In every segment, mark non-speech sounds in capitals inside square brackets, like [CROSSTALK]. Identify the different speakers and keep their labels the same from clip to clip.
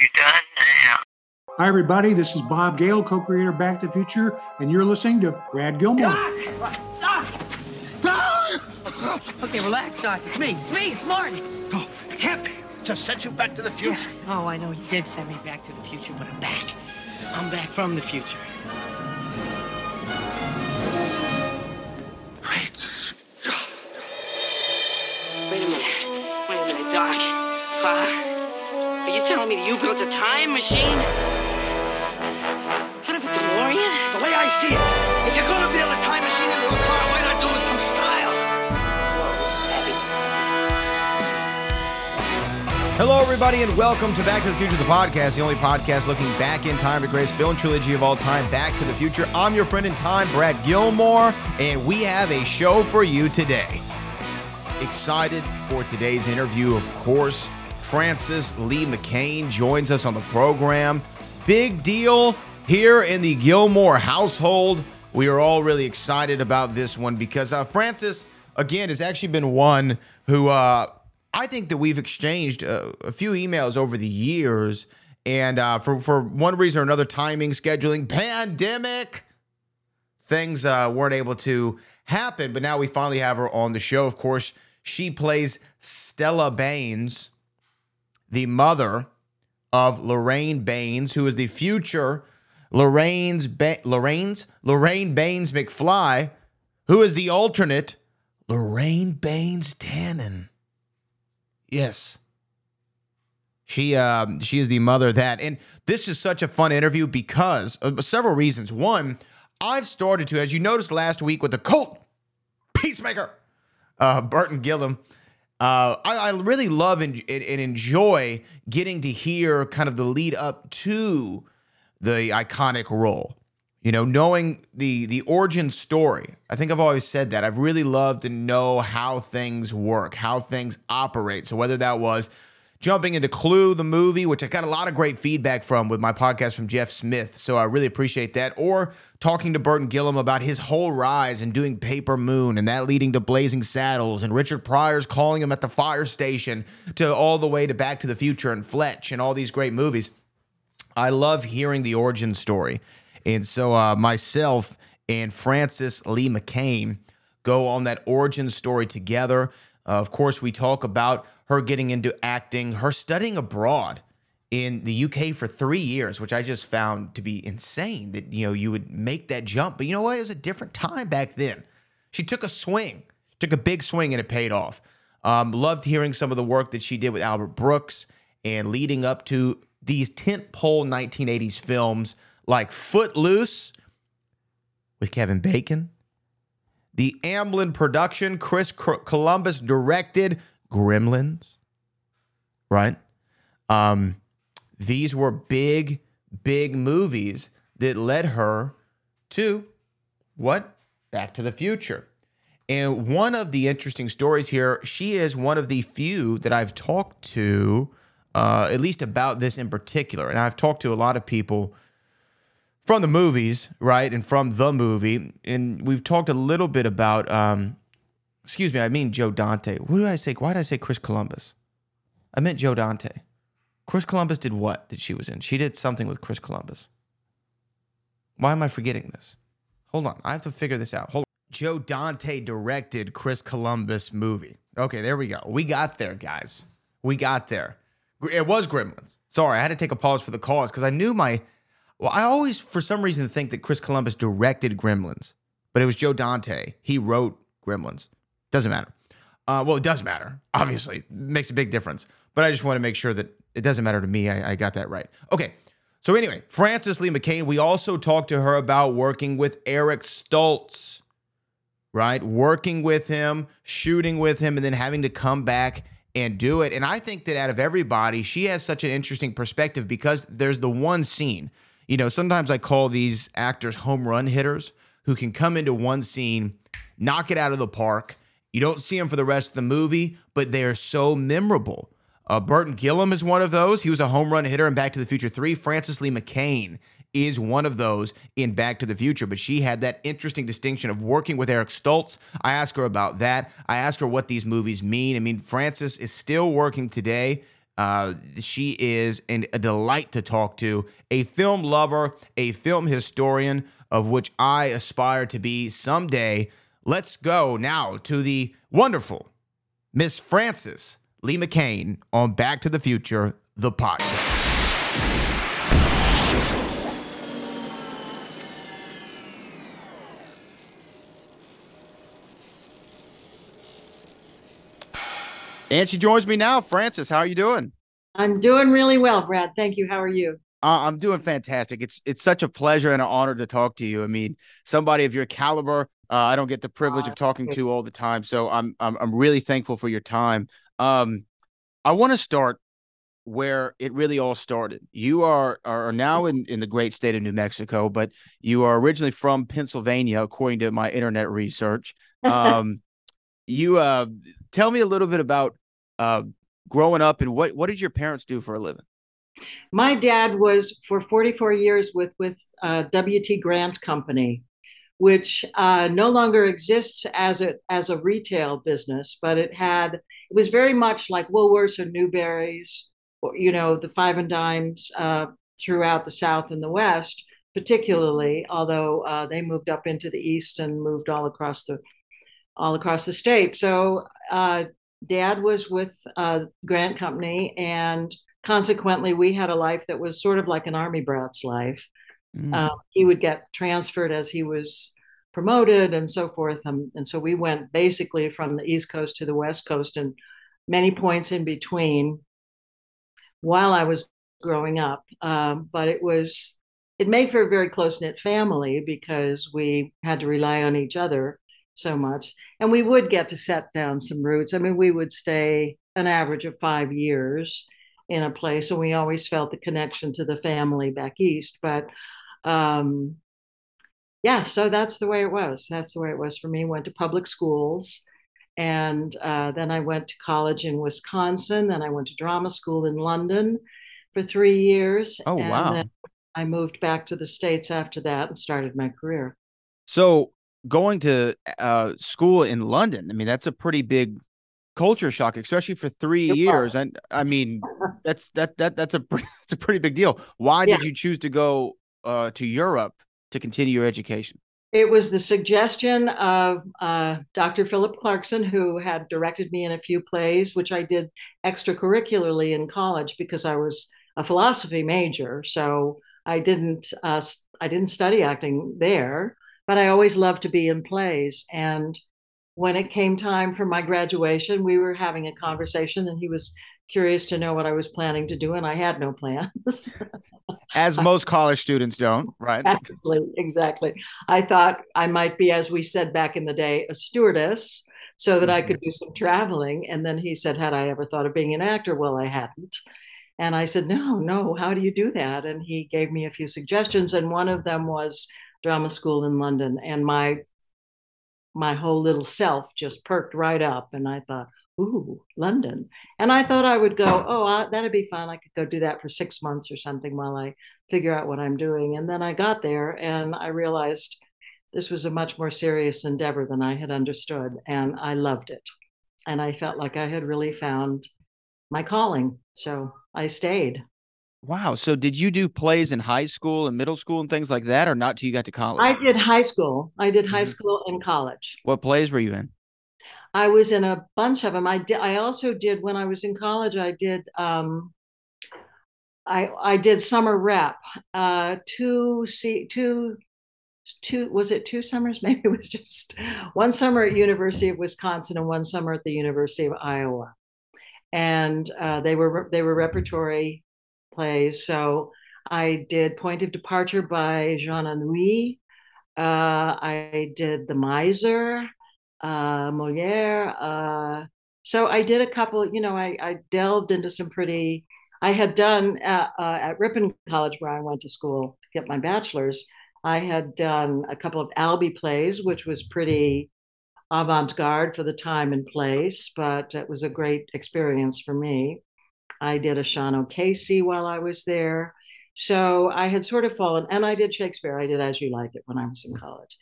Speaker 1: you done now?
Speaker 2: Hi, everybody. This is Bob Gale, co creator of Back to the Future, and you're listening to Brad Gilmore.
Speaker 3: Doc! Doc! Doc! Okay, relax, Doc. It's me. It's me. It's Martin.
Speaker 4: Oh, it can't be. Just sent you back to the future.
Speaker 3: Yeah. Oh, I know you did send me back to the future, but I'm back. I'm back from the future. Me that you built a time machine? Out of a DeLorean?
Speaker 4: The way I see it, if you're gonna build a time machine into a car, why not do it with some style?
Speaker 3: Whoa, this is heavy.
Speaker 5: Hello, everybody, and welcome to Back to the Future, the podcast, the only podcast looking back in time to the greatest film trilogy of all time, Back to the Future. I'm your friend in time, Brad Gilmore, and we have a show for you today. Excited for today's interview, of course. Frances Lee McCain joins us on the program. Big deal here in the Gilmore household. We are all really excited about this one because uh, Frances, again, has actually been one who uh, I think that we've exchanged uh, a few emails over the years. And uh, for, for one reason or another, timing, scheduling, pandemic, things uh, weren't able to happen. But now we finally have her on the show. Of course, she plays Stella Baines, the mother of Lorraine Baines, who is the future Lorraine's ba- Lorraine's Lorraine Baines McFly, who is the alternate Lorraine Baines Tannen. Yes. She um she is the mother of that. And this is such a fun interview because of several reasons. One, I've started to, as you noticed last week with the Colt Peacemaker, uh, Burton Gilliam. Uh, I, I really love and, and enjoy getting to hear kind of the lead up to the iconic role. You know, knowing the the origin story. I think I've always said that. I've really loved to know how things work, how things operate. So whether that was jumping into Clue, the movie, which I got a lot of great feedback from with my podcast from Jeff Smith. So I really appreciate that. Or talking to Burton Gilliam about his whole rise and doing Paper Moon and that leading to Blazing Saddles and Richard Pryor's calling him at the fire station to all the way to Back to the Future and Fletch and all these great movies. I love hearing the origin story. And so uh, myself and Frances Lee McCain go on that origin story together. Uh, of course, we talk about her getting into acting, her studying abroad in the UK for three years, which I just found to be insane that you know you would make that jump. But you know what? It was a different time back then. She took a swing, took a big swing, and it paid off. Um, loved hearing some of the work that she did with Albert Brooks and leading up to these tentpole 1980s films like Footloose with Kevin Bacon, the Amblin production, Chris Columbus directed Gremlins, right? Um, these were big, big movies that led her to what? Back to the Future. And one of the interesting stories here, she is one of the few that I've talked to, uh, at least about this in particular. And I've talked to a lot of people from the movies, right, and from the movie, and we've talked a little bit about. Um, excuse me, I mean Joe Dante. What did I say? Why did I say Chris Columbus? I meant Joe Dante. Chris Columbus did what that she was in? She did something with Chris Columbus. Why am I forgetting this? Hold on, I have to figure this out. Hold. On. Joe Dante directed Chris Columbus movie. Okay, there we go. We got there, guys. We got there. It was Gremlins. Sorry, I had to take a pause for the cause because I knew my well, I always, for some reason, think that Chris Columbus directed Gremlins, but it was Joe Dante. He wrote Gremlins. Doesn't matter. Uh, well, it does matter. Obviously, it makes a big difference. But I just want to make sure that it doesn't matter to me. I, I got that right. Okay. So anyway, Frances Lee McCain. We also talked to her about working with Eric Stoltz, right? Working with him, shooting with him, and then having to come back and do it. And I think that out of everybody, she has such an interesting perspective because there's the one scene you know, sometimes I call these actors home run hitters who can come into one scene, knock it out of the park. You don't see them for the rest of the movie, but they are so memorable. Uh, Burton Gilliam is one of those. He was a home run hitter in Back to the Future 3. Frances Lee McCain is one of those in Back to the Future, but she had that interesting distinction of working with Eric Stoltz. I asked her about that. I asked her what these movies mean. I mean, Frances is still working today Uh, she is an, a delight to talk to, a film lover, a film historian, of which I aspire to be someday. Let's go now to the wonderful Miss Frances Lee McCain on Back to the Future, the podcast. And she joins me now. Frances, how are you doing?
Speaker 1: I'm doing really well, Brad. Thank you. How are you?
Speaker 5: Uh, I'm doing fantastic. It's it's such a pleasure and an honor to talk to you. I mean, somebody of your caliber, uh, I don't get the privilege of talking to all the time, so I'm I'm I'm really thankful for your time. Um, I want to start where it really all started. You are are now in in the great state of New Mexico, but you are originally from Pennsylvania, according to my internet research. Um, [LAUGHS] you uh, tell me a little bit about uh, growing up and what what did your parents do for a living?
Speaker 1: My dad was for 44 years with with uh, W.T. Grant Company, which uh, no longer exists as a as a retail business, but it had it was very much like Woolworths or Newberry's, or, you know, the five and dimes uh, throughout the South and the West, particularly. Although uh, they moved up into the East and moved all across the all across the state. So uh, dad was with uh, Grant Company, and consequently, we had a life that was sort of like an army brat's life. Mm. Um, he would get transferred as he was promoted and so forth. Um, and so we went basically from the East Coast to the West Coast and many points in between while I was growing up. Um, but it was, it made for a very close knit family because we had to rely on each other so much. And we would get to set down some roots. I mean, we would stay an average of five years in a place, and we always felt the connection to the family back east. But um, yeah, so that's the way it was. That's the way it was for me. Went to public schools. And uh, then I went to college in Wisconsin. Then I went to drama school in London for three years.
Speaker 5: Oh,
Speaker 1: and
Speaker 5: wow.
Speaker 1: I moved back to the States after that and started my career.
Speaker 5: So, going to uh, school in London, I mean, that's a pretty big culture shock, especially for three years. And I mean, [LAUGHS] that's that that that's a [LAUGHS] that's a pretty big deal. Why yeah. did you choose to go uh, to Europe to continue your education?
Speaker 1: It was the suggestion of uh, Dr. Philip Clarkson, who had directed me in a few plays, which I did extracurricularly in college because I was a philosophy major. So I didn't uh, I didn't study acting there but I always loved to be in plays. And when it came time for my graduation, we were having a conversation, and he was curious to know what I was planning to do, and I had no plans. [LAUGHS]
Speaker 5: as most college students don't, right?
Speaker 1: Exactly, exactly. I thought I might be, as we said back in the day, a stewardess so that mm-hmm. I could do some traveling. And then he said, Had I ever thought of being an actor? Well, I hadn't. And I said, No, no, how do you do that? And he gave me a few suggestions. And one of them was drama school in London, and my my whole little self just perked right up, and I thought, "Ooh, London!" And I thought I would go, "Oh, I, that'd be fun. I could go do that for six months or something while I figure out what I'm doing." And then I got there, and I realized this was a much more serious endeavor than I had understood, and I loved it, and I felt like I had really found my calling. So I stayed.
Speaker 5: Wow. So did you do plays in high school and middle school and things like that, or not till you got to college?
Speaker 1: I did high school. I did high mm-hmm. school and college.
Speaker 5: What plays were you in?
Speaker 1: I was in a bunch of them. I did. I also did when I was in college. I did. Um, I I did summer rep. Uh, two see two two was it two summers [LAUGHS] maybe it was just one summer at university of wisconsin and one summer at the university of iowa and uh, they were they were repertory plays. So I did Point of Departure by Jean Anouilh. Uh, I did The Miser, uh, Moliere. Uh, so I did a couple, you know, I, I delved into some pretty, I had done at, uh, at Ripon College where I went to school to get my bachelor's. I had done a couple of Albee plays, which was pretty avant garde for the time and place, but it was a great experience for me. I did a Sean O'Casey while I was there. So I had sort of fallen, and I did Shakespeare. I did As You Like It when I was in college.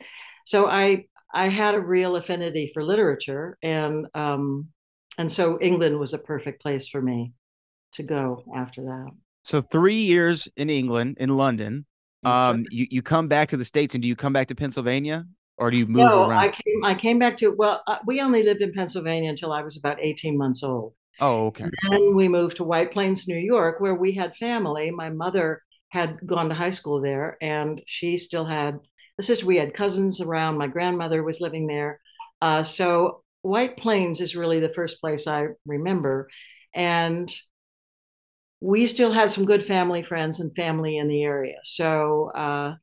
Speaker 1: So I I had a real affinity for literature, and um, and so England was a perfect place for me. to go after that.
Speaker 5: So three years in England, in London. Um, you, you come back to the States and do you come back to Pennsylvania or do you move
Speaker 1: no,
Speaker 5: around?
Speaker 1: I came, I came back to, well, uh, we only lived in Pennsylvania until I was about 18 months old.
Speaker 5: Oh, okay.
Speaker 1: And then we moved to White Plains, New York, where we had family. My mother had gone to high school there and she still had a sister. We had cousins around. My grandmother was living there. Uh, so White Plains is really the first place I remember. And we still had some good family friends and family in the area. So uh,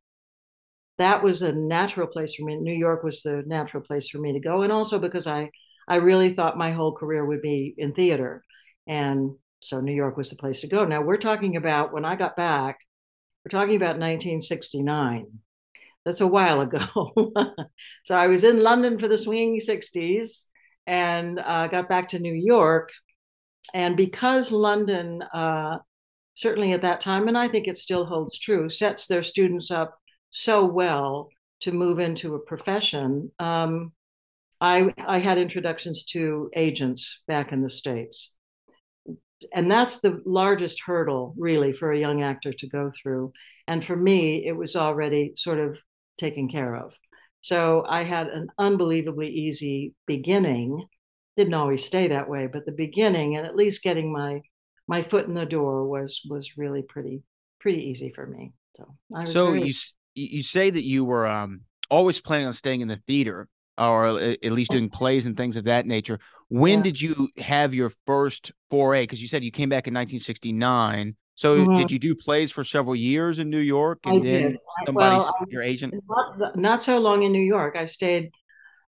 Speaker 1: that was a natural place for me. New York was the natural place for me to go. And also because I, I really thought my whole career would be in theater. And so New York was the place to go. Now we're talking about when I got back, we're talking about 1969. That's a while ago. [LAUGHS] so I was in London for the swinging 60s and uh, got back to New York and because London, uh, certainly at that time, and I think it still holds true, sets their students up so well to move into a profession, um, I, I had introductions to agents back in the States. And that's the largest hurdle, really, for a young actor to go through. And for me, it was already sort of taken care of. So I had an unbelievably easy beginning didn't always stay that way, but the beginning and at least getting my my foot in the door was was really pretty pretty easy for me. So
Speaker 5: so very- you you say that you were um, always planning on staying in the theater or at least doing plays and things of that nature. When yeah. did you have your first foray? Because you said you came back in 1969. So mm-hmm. did you do plays for several years in New York?
Speaker 1: And I then somebody, well,
Speaker 5: your agent?
Speaker 1: Not, not, so long in New York. I stayed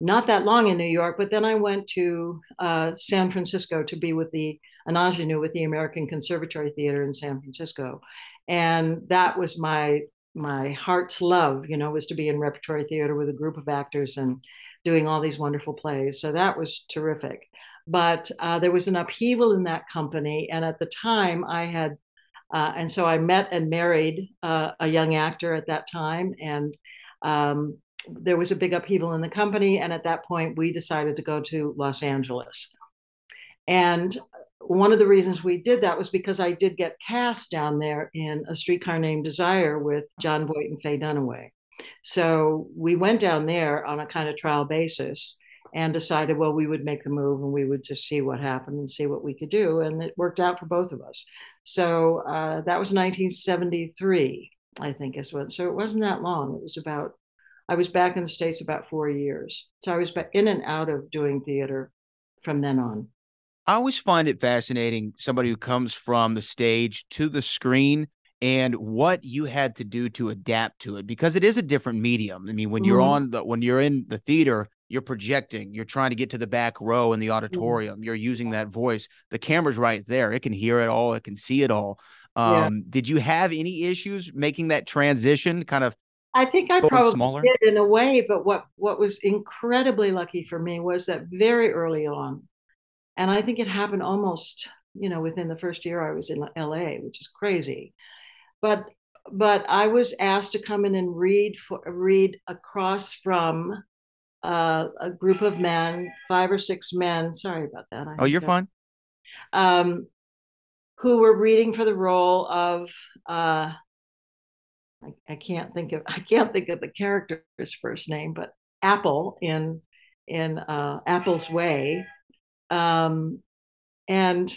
Speaker 1: not that long in New York, but then I went to uh, San Francisco to be with the an ingenue with the American Conservatory Theater in San Francisco, and that was my my heart's love. You know, was to be in repertory theater with a group of actors and doing all these wonderful plays. So that was terrific. But uh, there was an upheaval in that company, and at the time I had. Uh, and so I met and married uh, a young actor at that time, and um, there was a big upheaval in the company. And at that point, we decided to go to Los Angeles. And one of the reasons we did that was because I did get cast down there in A Streetcar Named Desire with Jon Voight and Faye Dunaway. So we went down there on a kind of trial basis and decided, well, we would make the move and we would just see what happened and see what we could do. And it worked out for both of us. So uh, that was 1973, I think is what. So it wasn't that long. It was about I was back in the States about four years. So I was in and out of doing theater from then on.
Speaker 5: I always find it fascinating somebody who comes from the stage to the screen and what you had to do to adapt to it because it is a different medium. I mean, when you're mm-hmm. on the when you're in the theater, you're projecting, you're trying to get to the back row in the mm-hmm. auditorium, mm-hmm. you're using that voice. The camera's right there. It can hear it all, it can see it all. Um, yeah. did you have any issues making that transition kind of
Speaker 1: I think I probably smaller? did in a way, but what what was incredibly lucky for me was that very early on, and I think it happened almost you know within the first year I was in LA, which is crazy, but but I was asked to come in and read for read across from uh, a group of men, five or six men. Sorry about that.
Speaker 5: I oh, you're fine.
Speaker 1: Um, who were reading for the role of uh, I, I can't think of [LAUGHS] I can't think of the character's first name, but Apple in in uh, Apple's Way, um, and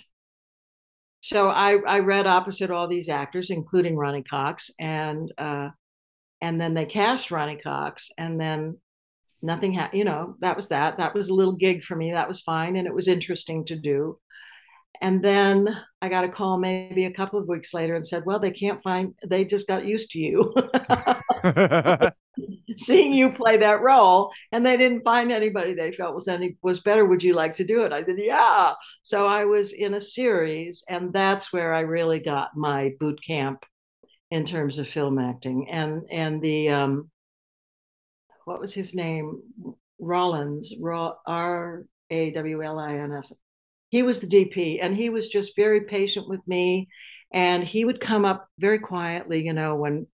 Speaker 1: so I I read opposite all these actors, including Ronny Cox, and uh, and then they cast Ronny Cox, and then nothing happened. You know, that was that. That was a little gig for me. That was fine, and it was interesting to do. And then I got a call maybe a couple of weeks later and said, Well, they can't find, they just got used to you. [LAUGHS] [LAUGHS] Seeing you play that role, and they didn't find anybody they felt was any was better. Would you like to do it? I said, Yeah. So I was in a series, and that's where I really got my boot camp in terms of film acting. And and the um what was his name? Rawlins, R A W L I N S he was the DP and he was just very patient with me. And he would come up very quietly, you know, when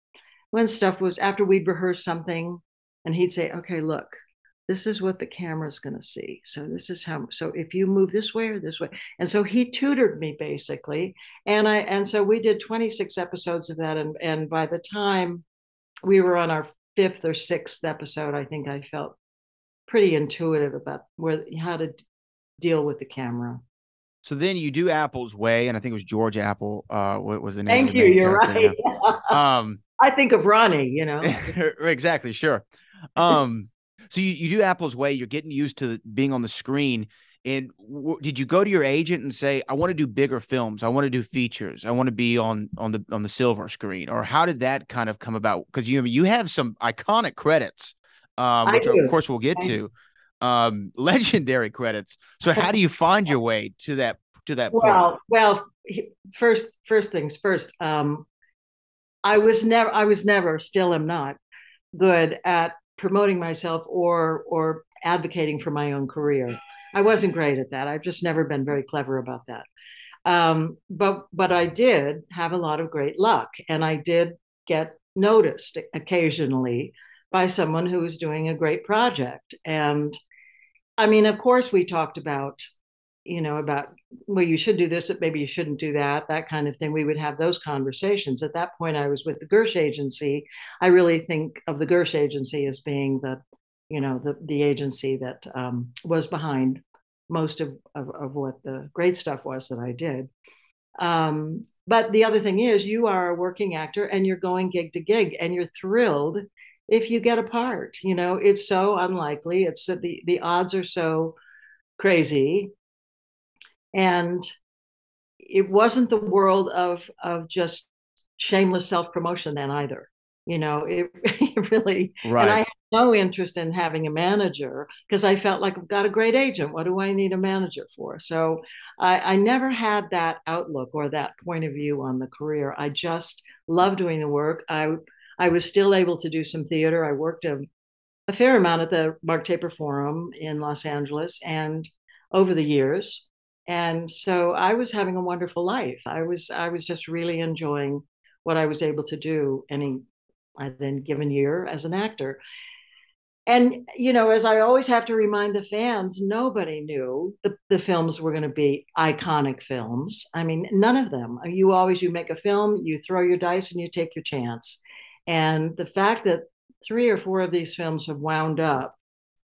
Speaker 1: when stuff was after we'd rehearsed something, and he'd say, Okay, look, this is what the camera's going to see. So this is how. So if you move this way or this way, and so he tutored me basically, and I and so we did 26 episodes of that, and and by the time we were on our fifth or sixth episode, I think I felt pretty intuitive about where how to deal with the camera.
Speaker 5: So then you do Apple's Way, and I think it was George Apple. Uh, what was the name?
Speaker 1: Thank you. You're right.
Speaker 5: um, [LAUGHS]
Speaker 1: I think of Ronny. You know. [LAUGHS]
Speaker 5: exactly. Sure. Um, so you, you do Apple's Way. You're getting used to being on the screen. And w- did you go to your agent and say, "I want to do bigger films. I want to do features. I want to be on on the on the silver screen"? Or how did that kind of come about? Because you you have some iconic credits, um, which of course we'll get I to um, [LAUGHS] legendary credits. So how do you find your way to that to that
Speaker 1: well, point? Well, first first things first. Um, I was never I was never still am not good at promoting myself or or advocating for my own career. I wasn't great at that. I've just never been very clever about that. Um, but but I did have a lot of great luck, and I did get noticed occasionally by someone who was doing a great project. And I mean, of course, we talked about, you know, about, well, you should do this, but maybe you shouldn't do that, that kind of thing. We would have those conversations. At that point, I was with the Gersh Agency. I really think of the Gersh Agency as being the, you know, the, the agency that um, was behind most of, of, of what the great stuff was that I did. Um, but the other thing is, you are a working actor and you're going gig to gig and you're thrilled if you get a part. You know, it's so unlikely. It's the the odds are so crazy, and it wasn't the world of of just shameless self promotion then either. You know, it, [LAUGHS] it really.
Speaker 5: Right.
Speaker 1: And I had no interest in having a manager because I felt like I've got a great agent. What do I need a manager for? So I, I never had that outlook or that point of view on the career. I just love doing the work. I I was still able to do some theater. I worked a, a fair amount at the Mark Taper Forum in Los Angeles and over the years. And so I was having a wonderful life. I was I was just really enjoying what I was able to do any then given year as an actor. And you know, as I always have to remind the fans, nobody knew the, the films were going to be iconic films. I mean, none of them. You always you make a film, you throw your dice and you take your chance. And the fact that three or four of these films have wound up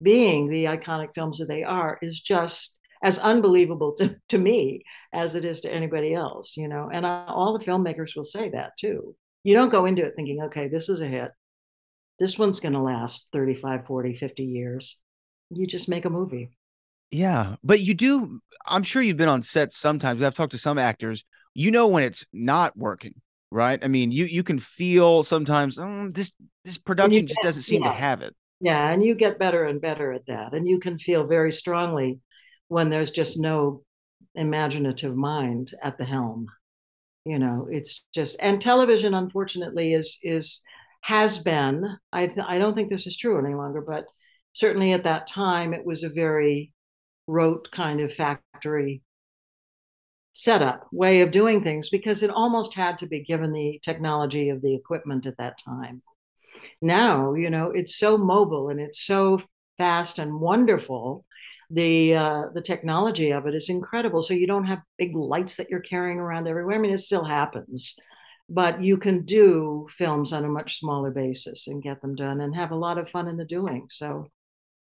Speaker 1: being the iconic films that they are is just as unbelievable to, [LAUGHS] to me as it is to anybody else, you know. And I, all the filmmakers will say that too. You don't go into it thinking, okay, this is a hit. This one's going to last 35, 40, 50 years. You just make a movie.
Speaker 5: Yeah. But you do, I'm sure you've been on set sometimes. I've talked to some actors. You know when it's not working right? I mean, you you can feel sometimes oh, this this production get, just doesn't seem yeah. to have it.
Speaker 1: Yeah, and you get better and better at that, and you can feel very strongly when there's just no imaginative mind at the helm. You know, it's just and television, unfortunately, is is has been. I th- I don't think this is true any longer, but certainly at that time, it was a very rote kind of factory setup way of doing things because it almost had to be given the technology of the equipment at that time. Now you know it's so mobile and it's so fast and wonderful the uh, the technology of it is incredible. So you don't have big lights that you're carrying around everywhere. I mean it still happens but you can do films on a much smaller basis and get them done and have a lot of fun in the doing. So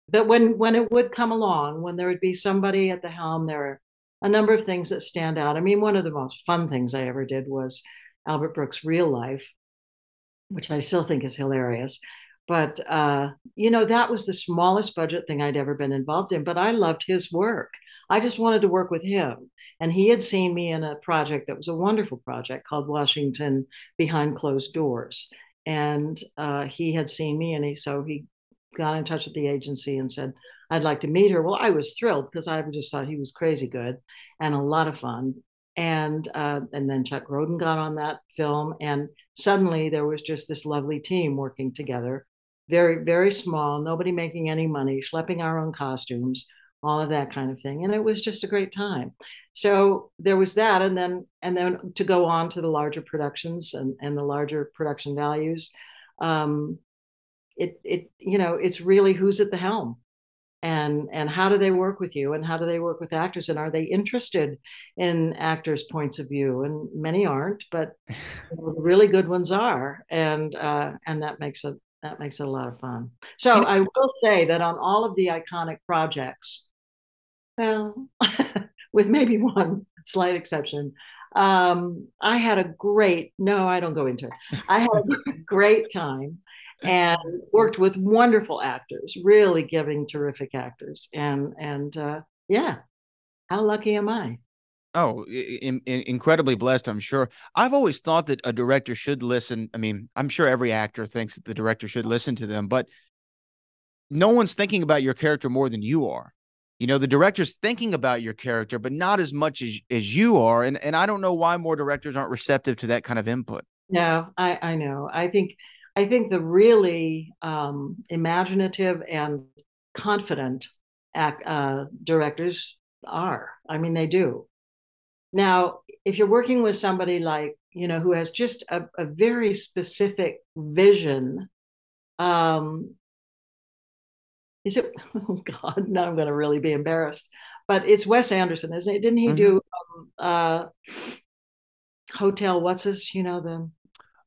Speaker 1: but when when it would come along when there would be somebody at the helm there a number of things that stand out. I mean, one of the most fun things I ever did was Albert Brooks' Real Life, which I still think is hilarious. But, uh, you know, that was the smallest budget thing I'd ever been involved in, but I loved his work. I just wanted to work with him. And he had seen me in a project that was a wonderful project called Washington Behind Closed Doors. And uh, he had seen me, and he so he got in touch with the agency and said, I'd like to meet her. Well, I was thrilled because I just thought he was crazy good and a lot of fun. And uh, and then Chuck Grodin got on that film, and suddenly there was just this lovely team working together. Very very small, nobody making any money, schlepping our own costumes, all of that kind of thing, and it was just a great time. So there was that, and then and then to go on to the larger productions and and the larger production values. Um, it it you know it's really who's at the helm and and how do they work with you and how do they work with actors and are they interested in actors points of view? And many aren't but you [LAUGHS] know, the really good ones are and uh, and that makes it that makes it a lot of fun. So i will say that on all of the iconic projects well [LAUGHS] with maybe one slight exception um, i had a great no i don't go into it. I had a [LAUGHS] great time and worked with wonderful actors, really giving terrific actors. And and uh, yeah, how lucky am I?
Speaker 5: Oh, in, in, incredibly blessed, I'm sure. I've always thought that a director should listen. I mean, I'm sure every actor thinks that the director should listen to them, but no one's thinking about your character more than you are. You know, the director's thinking about your character, but not as much as, as you are. And and I don't know why more directors aren't receptive to that kind of input.
Speaker 1: No, I, I know. I think I think the really um, imaginative and confident act, uh, directors are. I mean, they do. Now, if you're working with somebody like, you know, who has just a, a very specific vision, um, is it, [LAUGHS] oh God, now I'm going to really be embarrassed, but it's Wes Anderson, isn't it? Didn't he mm-hmm. do um, uh, Hotel, what's this, you know, the,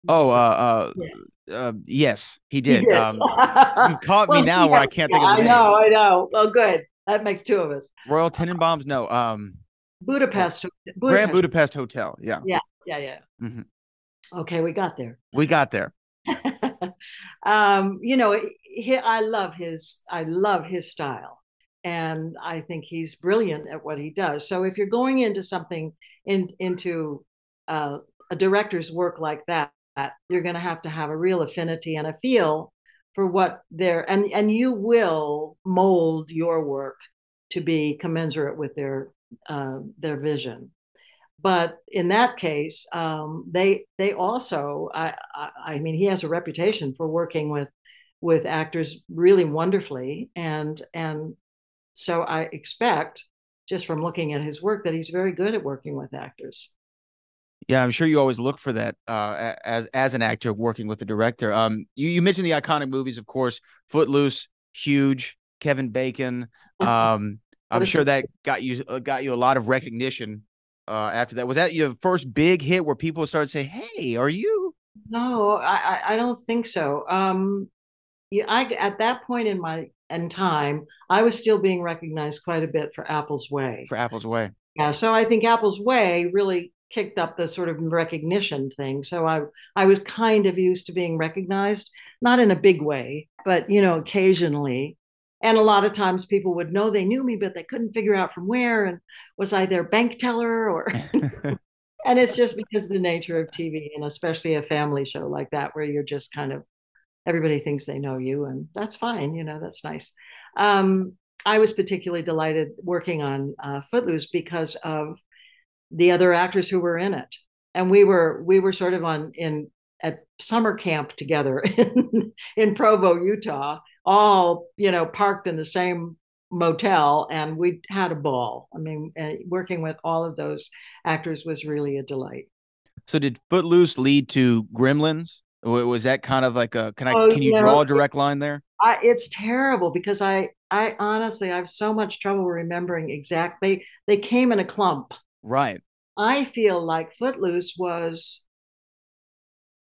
Speaker 5: Oh, uh, uh, yeah. uh, yes, he did. He did. Um, you [LAUGHS] caught well, me now yeah, where I can't think of the
Speaker 1: I
Speaker 5: name.
Speaker 1: know, I know. Well, good. That makes two of us.
Speaker 5: Royal Tenenbaums? No. Um,
Speaker 1: Budapest.
Speaker 5: Budapest. Grand Budapest Hotel. Yeah.
Speaker 1: Yeah. Yeah. Yeah. Mm-hmm. Okay, we got there.
Speaker 5: We got there. [LAUGHS]
Speaker 1: um, you know, he, I love his. I love his style, and I think he's brilliant at what he does. So if you're going into something in into uh, a director's work like that, you're going to have to have a real affinity and a feel for what they're and and you will mold your work to be commensurate with their uh, their vision. But in that case um, they they also I, I, I mean he has a reputation for working with with actors really wonderfully and and so i expect just from looking at his work that he's very good at working with actors
Speaker 5: yeah, I'm sure you always look for that uh, as as an actor working with the director. Um, you you mentioned the iconic movies, of course, Footloose, huge, Kevin Bacon. [LAUGHS] Um, I'm sure that got you uh, got you a lot of recognition uh, after that. Was that your first big hit where people started saying, "Hey, are you?"
Speaker 1: No, I I don't think so. Um, yeah, I at that point in my in time, I was still being recognized quite a bit for Apple's Way.
Speaker 5: For Apple's Way.
Speaker 1: Yeah, so I think Apple's Way really kicked up the sort of recognition thing. So I I was kind of used to being recognized, not in a big way, but you know, occasionally. And a lot of times people would know they knew me, but they couldn't figure out from where. And was I their bank teller or [LAUGHS] [LAUGHS] and it's just because of the nature of TV and especially a family show like that where you're just kind of everybody thinks they know you and that's fine, you know, that's nice. Um, I was particularly delighted working on uh, Footloose because of the other actors who were in it and we were we were sort of on in at summer camp together [LAUGHS] in in Provo, Utah, all you know parked in the same motel, and we had a ball. I mean, working with all of those actors was really a delight.
Speaker 5: So, did Footloose lead to Gremlins? Was that kind of like a can I oh, can you, draw a direct line there?
Speaker 1: I, it's terrible because I I honestly I have so much trouble remembering exactly. They came in a clump.
Speaker 5: Right.
Speaker 1: I feel like Footloose was.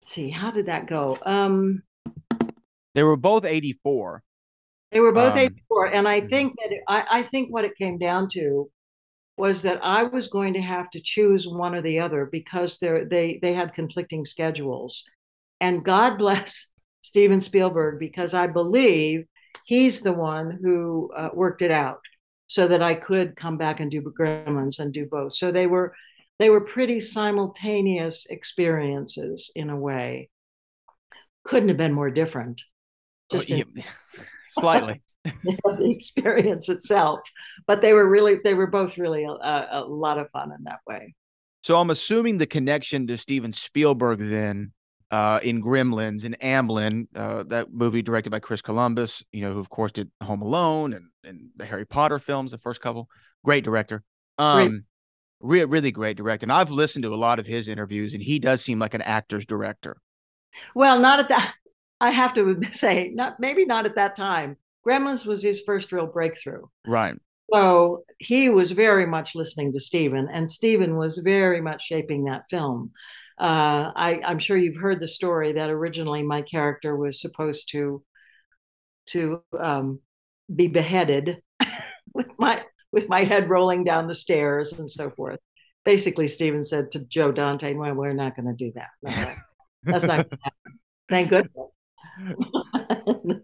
Speaker 1: see, how did that go? Um,
Speaker 5: they were both 84.
Speaker 1: They were both um, 84. And I mm-hmm. think that it, I, I think what it came down to was that I was going to have to choose one or the other because they they they had conflicting schedules. And God [LAUGHS] bless Steven Spielberg because I believe he's the one who uh, worked it out so that I could come back and do Gremlins and do both. So they were they were pretty simultaneous experiences in a way. Couldn't have been more different.
Speaker 5: Oh, Just oh, in- [LAUGHS] slightly. [LAUGHS]
Speaker 1: the experience itself, but they were really they were both really a, a lot of fun in that way.
Speaker 5: So I'm assuming the connection to Steven Spielberg then uh, in Gremlins and Amblin, uh, that movie directed by Chris Columbus, you know, who of course did Home Alone and, and the Harry Potter films, the first couple. Great director. Um, Great. Re- really great director. And I've listened to a lot of his interviews, and he does seem like an actor's director.
Speaker 1: Well, not at that. I have to [LAUGHS] say, not maybe not at that time, Gremlins was his first real breakthrough.
Speaker 5: Right.
Speaker 1: So he was very much listening to Steven, and Steven was very much shaping that film. Uh, I, I'm sure you've heard the story that originally my character was supposed to to um, be beheaded [LAUGHS] with my with my head rolling down the stairs and so forth. Basically, Steven said to Joe Dante, "Well, we're not going to do that. No, that's not. Thank goodness." [LAUGHS]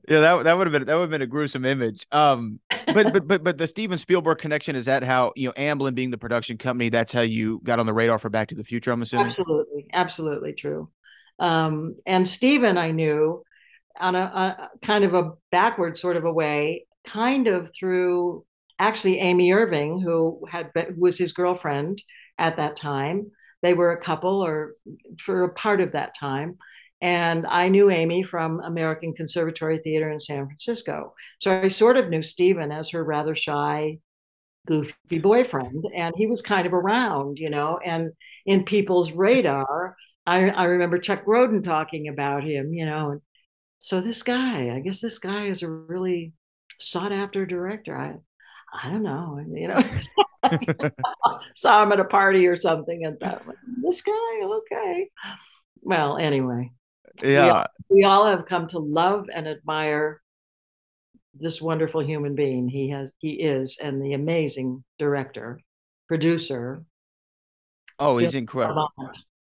Speaker 5: yeah, that that would have been that would have been a gruesome image. Um, but but but but the Steven Spielberg connection is that how you know Amblin being the production company, that's how you got on the radar for Back to the Future. I'm assuming.
Speaker 1: Absolutely, absolutely true. Um, and Steven, I knew on a, a kind of a backward sort of a way, kind of through actually Amy Irving, who had been, was his girlfriend at that time. They were a couple, or for a part of that time. And I knew Amy from American Conservatory Theater in San Francisco. So I sort of knew Steven as her rather shy, goofy boyfriend. And he was kind of around, you know, and in people's radar. I, I remember Chuck Grodin talking about him, you know. And so this guy, I guess this guy is a really sought after director. I I don't know, you know. [LAUGHS] saw him at a party or something and thought, this guy, okay. Well, anyway,
Speaker 5: yeah
Speaker 1: we, we all have come to love and admire this wonderful human being he has he is and the amazing director producer
Speaker 5: oh he's incredible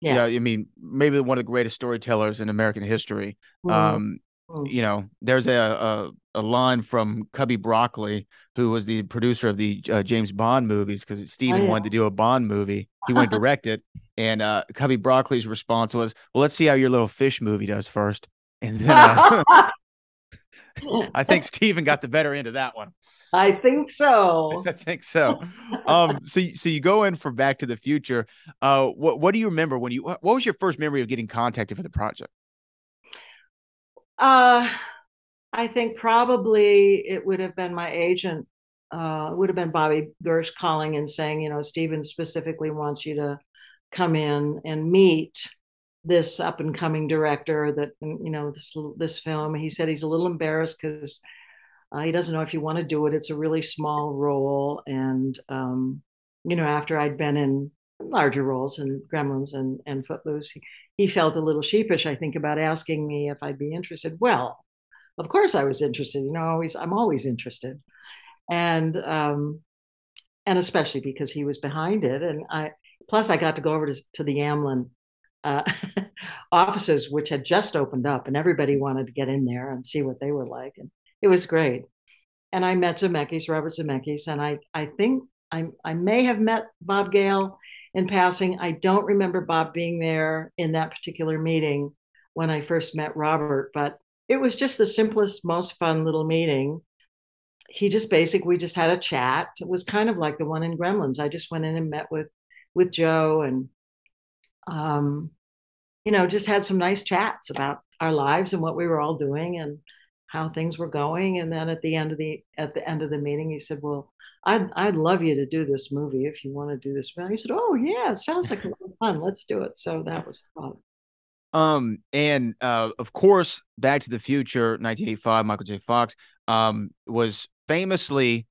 Speaker 5: yeah. yeah. i mean maybe one of the greatest storytellers in american history mm-hmm. um mm-hmm. you know there's a, a, a line from cubby broccoli who was the producer of the uh, james bond movies because steven oh, yeah. wanted to do a bond movie he wanted to [LAUGHS] direct it and uh, Cubby Broccoli's response was, "Well, let's see how your little fish movie does first. And then uh, [LAUGHS] [LAUGHS] I think Steven got the better end of that one.
Speaker 1: I think so.
Speaker 5: I think so. Um, so so you go in for Back to the Future. Uh, what what do you remember when you? What was your first memory of getting contacted for the project?
Speaker 1: Uh, I think probably it would have been my agent. Uh, would have been Bobby Gersh calling and saying, you know, Steven specifically wants you to come in and meet this up and coming director that you know this this film he said he's a little embarrassed because uh, he doesn't know if you want to do it it's a really small role and um, you know after i'd been in larger roles in gremlins and and footloose he, he felt a little sheepish i think about asking me if i'd be interested. Well of course i was interested you know always i'm always interested. And um and especially because he was behind it and i plus I got to go over to, to the Amblin uh, [LAUGHS] offices, which had just opened up, and everybody wanted to get in there and see what they were like, and it was great. And I met Zemeckis, Robert Zemeckis, and I I think I I may have met Bob Gale in passing. I don't remember Bob being there in that particular meeting when I first met Robert, but it was just the simplest, most fun little meeting. He just basically we just had a chat. It was kind of like the one in Gremlins. I just went in and met with with Joe and um, you know, just had some nice chats about our lives and what we were all doing and how things were going. And then at the end of the at the end of the meeting, he said, "Well, I'd I'd love you to do this movie if you want to do this." And he said, "Oh yeah, it sounds like a lot of fun. Let's do it." So that was fun.
Speaker 5: Um, and uh, of course, Back to the Future, 1985, Michael J. Fox, um, was famously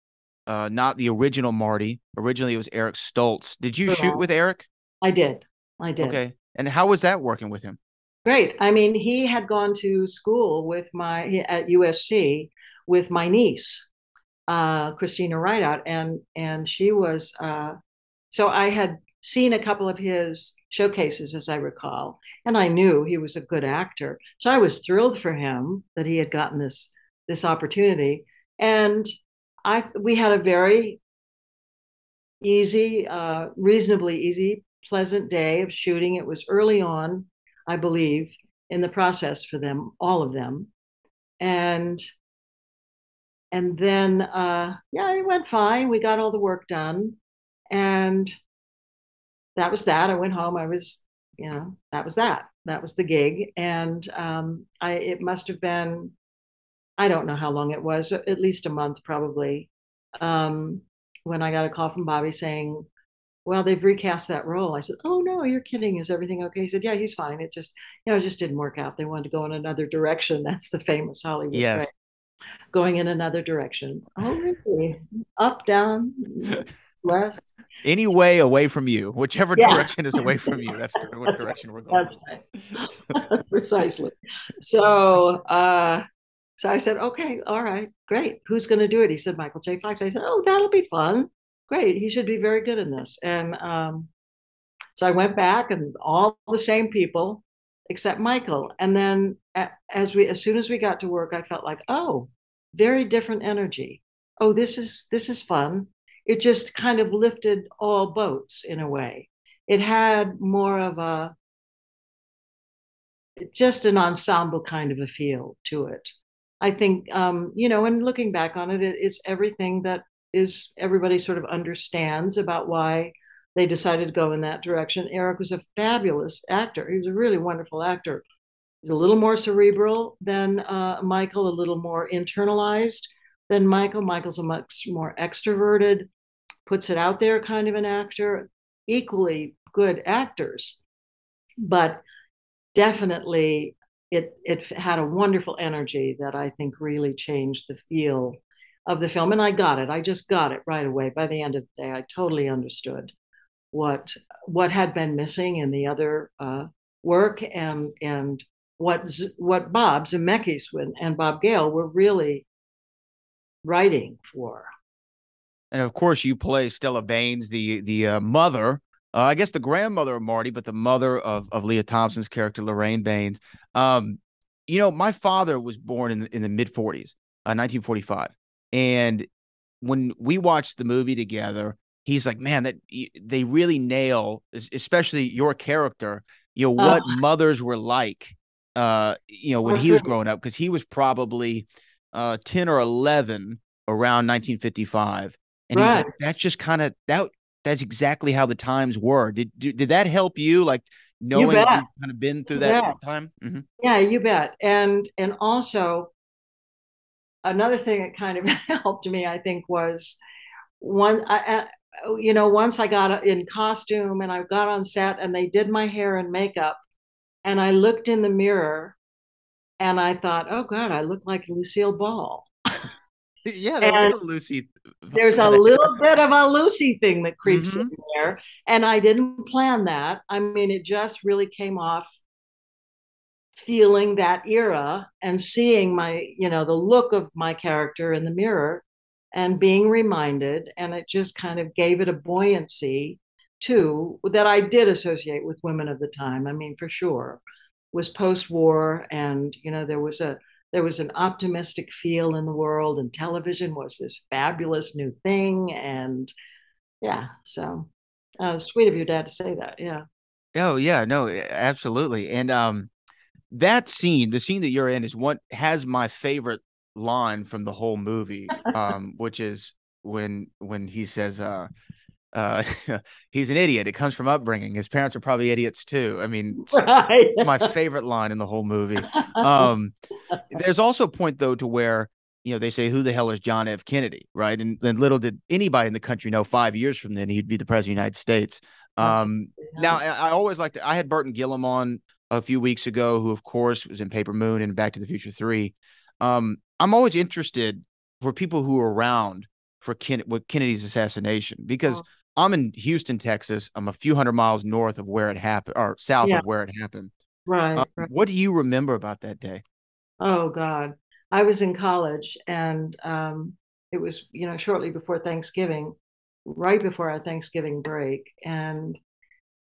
Speaker 5: uh, not the original Marty. Originally, it was Eric Stoltz. Did you shoot with Eric?
Speaker 1: I did. I did.
Speaker 5: Okay. And how was that working with him?
Speaker 1: Great. I mean, he had gone to school with my at USC with my niece, uh, Christina Rideout, and and she was. Uh, so I had seen a couple of his showcases, as I recall, and I knew he was a good actor. So I was thrilled for him that he had gotten this this opportunity. And I we had a very easy, uh, reasonably easy, pleasant day of shooting. It was early on, I believe, in the process for them, all of them, and and then uh, yeah, it went fine. We got all the work done, and that was that. I went home. I was, you know, that was that. That was the gig, and um, I it must have been I don't know how long it was, at least a month probably, um, when I got a call from Bobby saying, well, they've recast that role. I said, oh no, you're kidding. Is everything okay? He said, yeah, he's fine. It just, you know, it just didn't work out. They wanted to go in another direction. [LAUGHS] That's the famous Hollywood
Speaker 5: yes.
Speaker 1: Going in another direction. Oh, really? Up, down, west.
Speaker 5: Any way away from you, whichever
Speaker 1: Yeah.
Speaker 5: direction is away from you, that's the what direction we're going.
Speaker 1: That's right. [LAUGHS] Precisely. So, uh, so I said, okay, all right, great. Who's going to do it? He said, Michael J. Fox. I said, oh, that'll be fun. Great. He should be very good in this. And um, so I went back and all the same people except Michael. And then as we, as soon as we got to work, I felt like, oh, very different energy. Oh, this is, this is fun. It just kind of lifted all boats in a way. It had more of a, just an ensemble kind of a feel to it. I think, um, you know, and looking back on it, it, it's everything that is everybody sort of understands about why they decided to go in that direction. Eric was a fabulous actor. He was a really wonderful actor. He's a little more cerebral than uh, Michael, a little more internalized than Michael. Michael's a much more extroverted, puts it out there kind of an actor. Equally good actors, but definitely it it had a wonderful energy that I think really changed the feel of the film. And I got it. I just got it right away. By the end of the day, I totally understood what what had been missing in the other uh, work and and what Z- what Bob Zemeckis and, Bob Gale were really writing for.
Speaker 5: And of course, you play Stella Baines, the the uh, mother, uh, I guess the grandmother of Marty, but the mother of of Lea Thompson's character, Lorraine Baines. Um, you know, my father was born in the, in the mid '40s, uh, 1945, and when we watched the movie together, he's like, "Man, that they really nail, especially your character. You know what
Speaker 1: Oh.
Speaker 5: mothers were like, uh, you know, when he was growing up, because he was probably uh 10 or 11 around 1955." And he's like, that's just kind of that. That's exactly how the times were. Did did, did that help you? Like knowing that you've kind of been through that time. Mhm.
Speaker 1: Yeah, you bet. And and also another thing that kind of [LAUGHS] helped me, I think, was one. I, you know, once I got in costume and I got on set and they did my hair and makeup, and I looked in the mirror, and I thought, oh God, I look like Lucille Ball. [LAUGHS]
Speaker 5: Yeah, there was a Lucy.
Speaker 1: There's a [LAUGHS] little bit of a Lucy thing that creeps
Speaker 5: Mhm.
Speaker 1: in there, and I didn't plan that. I mean, it just really came off feeling that era and seeing my, you know, the look of my character in the mirror and being reminded, and it just kind of gave it a buoyancy too that I did associate with women of the time. I mean, for sure, was post-war, and you know, there was a there was an optimistic feel in the world, and television was this fabulous new thing, and yeah, so uh, sweet of your dad to say that. Yeah.
Speaker 5: Oh yeah, no, absolutely. And um, that scene, the scene that you're in, is what has my favorite line from the whole movie. [LAUGHS] Um, which is when when he says, "Uh, uh, [LAUGHS] he's an idiot. It comes from upbringing. His parents are probably idiots too." I mean, it's,
Speaker 1: Right.
Speaker 5: it's my favorite line in the whole movie. [LAUGHS] Um, there's also a point though to where you know they say, "Who the hell is John F. Kennedy?" Right, and then little did anybody in the country know five years from then he'd be the president of the United States. Um, now, I, I always like to. I had Burton Gilliam on a few weeks ago, who of course was in Paper Moon and Back to the Future Three. Um, I'm always interested for people who were around for Ken, with Kennedy's assassination because
Speaker 1: Oh.
Speaker 5: I'm in Houston, Texas. I'm a few hundred miles north of where it happened, or south
Speaker 1: Yeah.
Speaker 5: of where it happened.
Speaker 1: right,
Speaker 5: Um,
Speaker 1: right.
Speaker 5: What do you remember about that day?
Speaker 1: Oh God, I was in college, and um, it was you know shortly before Thanksgiving, right before our Thanksgiving break, and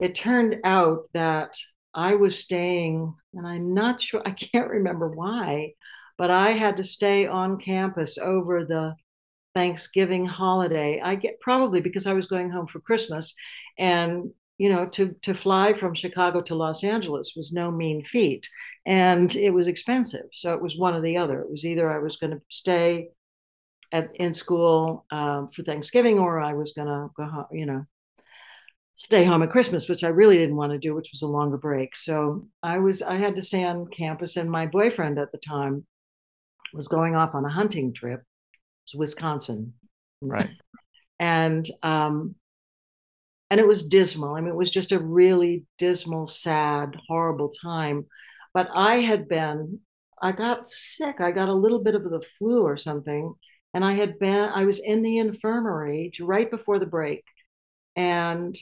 Speaker 1: it turned out that I was staying, and I'm not sure, I can't remember why, but I had to stay on campus over the Thanksgiving holiday. I get probably because I was going home for Christmas, and you know to to fly from Chicago to Los Angeles was no mean feat, and it was expensive. So it was one or the other. It was either I was going to stay at in school um, for Thanksgiving, or I was going to go home. You know, stay home at Christmas, which I really didn't want to do, which was a longer break. So I was I had to stay on campus, and my boyfriend at the time was going off on a hunting trip. to Wisconsin,
Speaker 5: Right. [LAUGHS]
Speaker 1: and um, and it was dismal. I mean, it was just a really dismal, sad, horrible time. But I had been, I got sick. I got a little bit of the flu or something. And I had been, I was in the infirmary right before the break. And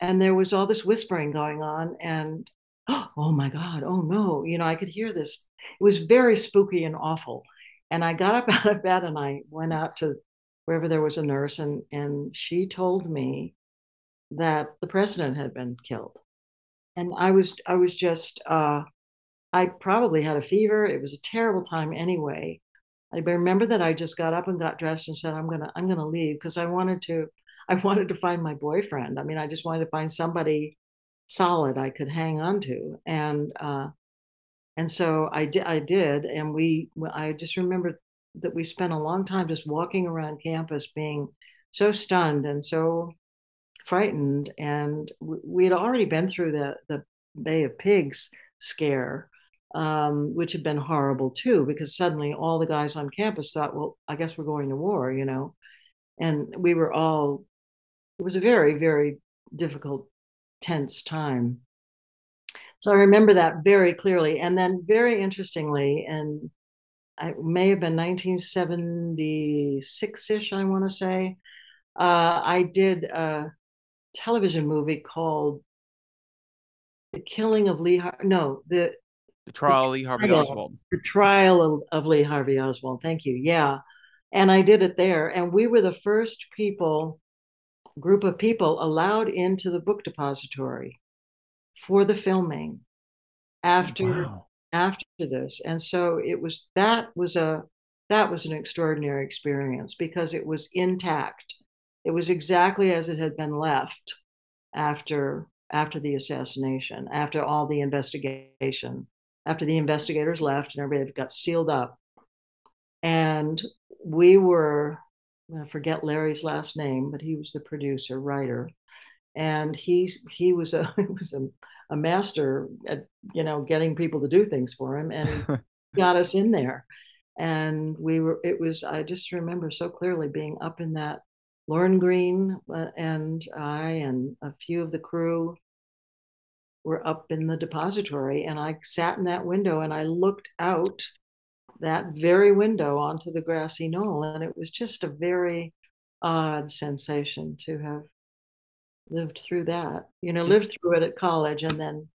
Speaker 1: and there was all this whispering going on and [GASPS] oh my god oh no you know i could hear this. It was very spooky and awful. And i got up [LAUGHS] out of bed and i went out to wherever there was a nurse and and she told me that the president had been killed. And i was i was just uh i probably had a fever. It was a terrible time anyway. I remember that i just got up and got dressed and said i'm gonna i'm gonna leave because i wanted to I [LAUGHS] wanted to find my boyfriend. I mean, I just wanted to find somebody solid I could hang on to, and uh, and so I did. I did, and we. I just remember that we spent a long time just walking around campus, being so stunned and so frightened, and we had already been through the the Bay of Pigs scare, um, which had been horrible too, because suddenly all the guys on campus thought, well, I guess we're going to war, you know, and we were all it was a very, very difficult, tense time. So I remember that very clearly. And then, very interestingly, and it may have been 1976 ish, I want to say, uh, I did a television movie called The Killing of Lee. Har- no, the
Speaker 5: the trial of Lee Harvey Oswald.
Speaker 1: The trial of, of Lee Harvey Oswald. Thank you. Yeah. And I did it there. And we were the first people group of people allowed into the book depository for the filming after wow. after this. And so it was that was a that was an extraordinary experience because it was intact. It was exactly as it had been left after after the assassination after all the investigation after the investigators left and everybody got sealed up. And we were I forget Larry's last name, but he was the producer, writer, and he he was a [LAUGHS] he was a, a master at you know getting people to do things for him, and [LAUGHS] got us in there. And we were it was I just remember so clearly being up in that Lorne Greene uh, and I and a few of the crew were up in the depository, and I sat in that window and I looked out that very window onto the grassy knoll. And it was just a very odd sensation to have lived through that, you know, lived through it at college and then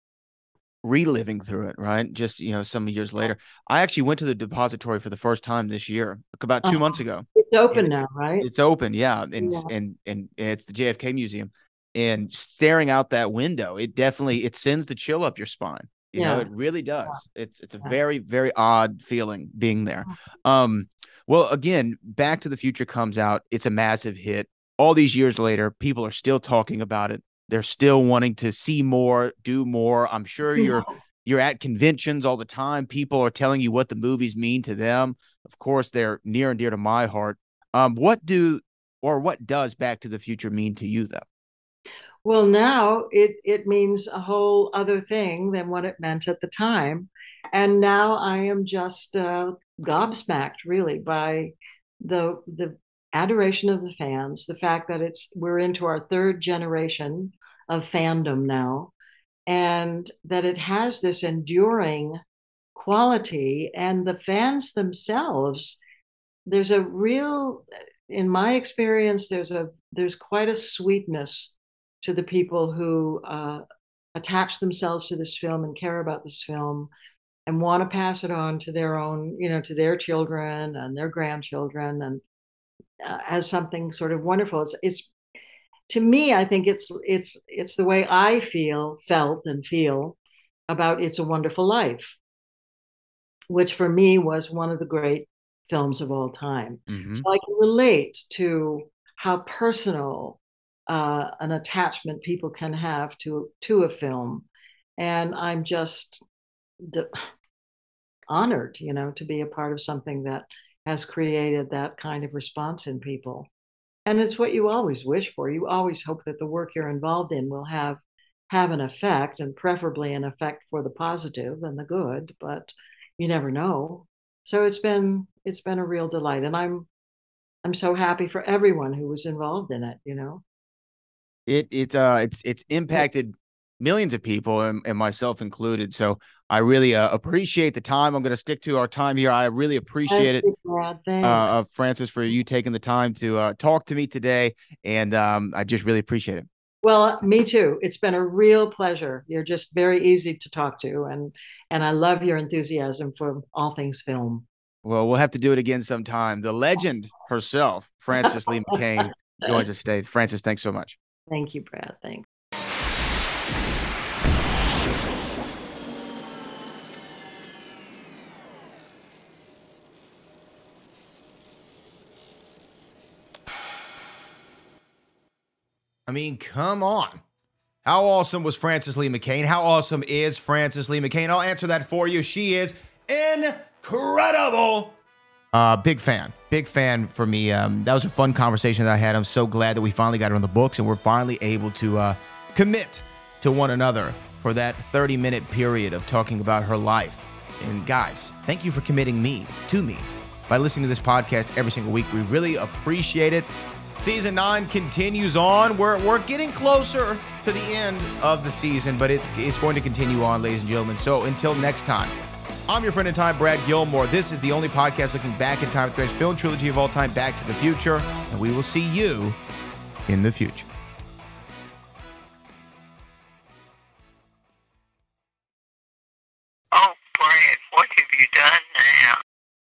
Speaker 5: reliving through it, right? Just, you know, some years later. I actually went to the depository for the first time this year, about 2 uh-huh. months ago.
Speaker 1: It's open now, right?
Speaker 5: It's open, yeah. And, yeah. and and it's the JFK Museum. And staring out that window, it definitely it sends the chill up your spine. You yeah. know, it really does. Yeah. It's it's a very very odd feeling being there. Um, well, again, Back to the Future comes out. It's a massive hit. All these years later, people are still talking about it. They're still wanting to see more, do more. I'm sure you're you're at conventions all the time. People are telling you what the movies mean to them. Of course, they're near and dear to my heart. Um, what do or what does Back to the Future mean to you, though?
Speaker 1: Well, now it it means a whole other thing than what it meant at the time, and now I am just uh, gobsmacked, really, by the the adoration of the fans, the fact that it's we're into our third generation of fandom now, and that it has this enduring quality, and the fans themselves. There's a real, in my experience, there's a there's quite a sweetness to the people who uh, attach themselves to this film and care about this film and want to pass it on to their own, you know, to their children and their grandchildren and uh, as something sort of wonderful. It's, it's to me, I think it's it's it's the way I feel, felt, and feel about "It's a Wonderful Life," which for me was one of the great films of all time. Mm-hmm. So I can relate to how personal uh, an attachment people can have to to a film, and I'm just de- honored, you know, to be a part of something that has created that kind of response in people. And it's what you always wish for. You always hope that the work you're involved in will have have an effect, and preferably an effect for the positive and the good. But you never know. So it's been it's been a real delight, and I'm I'm so happy for everyone who was involved in it. You know
Speaker 5: it it's uh it's it's impacted millions of people, and, and myself included. So I really uh, appreciate the time. I'm going to stick to our time here. I really appreciate it,
Speaker 1: uh,
Speaker 5: uh, Frances, for you taking the time to uh, talk to me today, and um, I just really appreciate it.
Speaker 1: Well, me too. It's been a real pleasure. You're just very easy to talk to, and and I love your enthusiasm for all things film.
Speaker 5: Well, we'll have to do it again sometime. The [LAUGHS] legend herself, Frances Lee [LAUGHS] McCain, joins us today. Frances, thanks so much.
Speaker 1: Thank you, Brad. Thanks.
Speaker 5: I mean, come on. How awesome was Frances Lee McCain? How awesome is Frances Lee McCain? I'll answer that for you. She is incredible. Uh, big fan, big fan for me. Um, that was a fun conversation that I had. I'm so glad that we finally got her on the books and we're finally able to uh, commit to one another for that 30 minute period of talking about her life. And guys, thank you for committing me to me by listening to this podcast every single week. We really appreciate it. Season nine continues on. We're, we're getting closer to the end of the season, but it's, it's going to continue on, ladies and gentlemen. So until next time, I'm your friend in time, Brad Gilmore. This is the only podcast looking back in time with the greatest film trilogy of all time, Back to the Future. And we will see you in the future.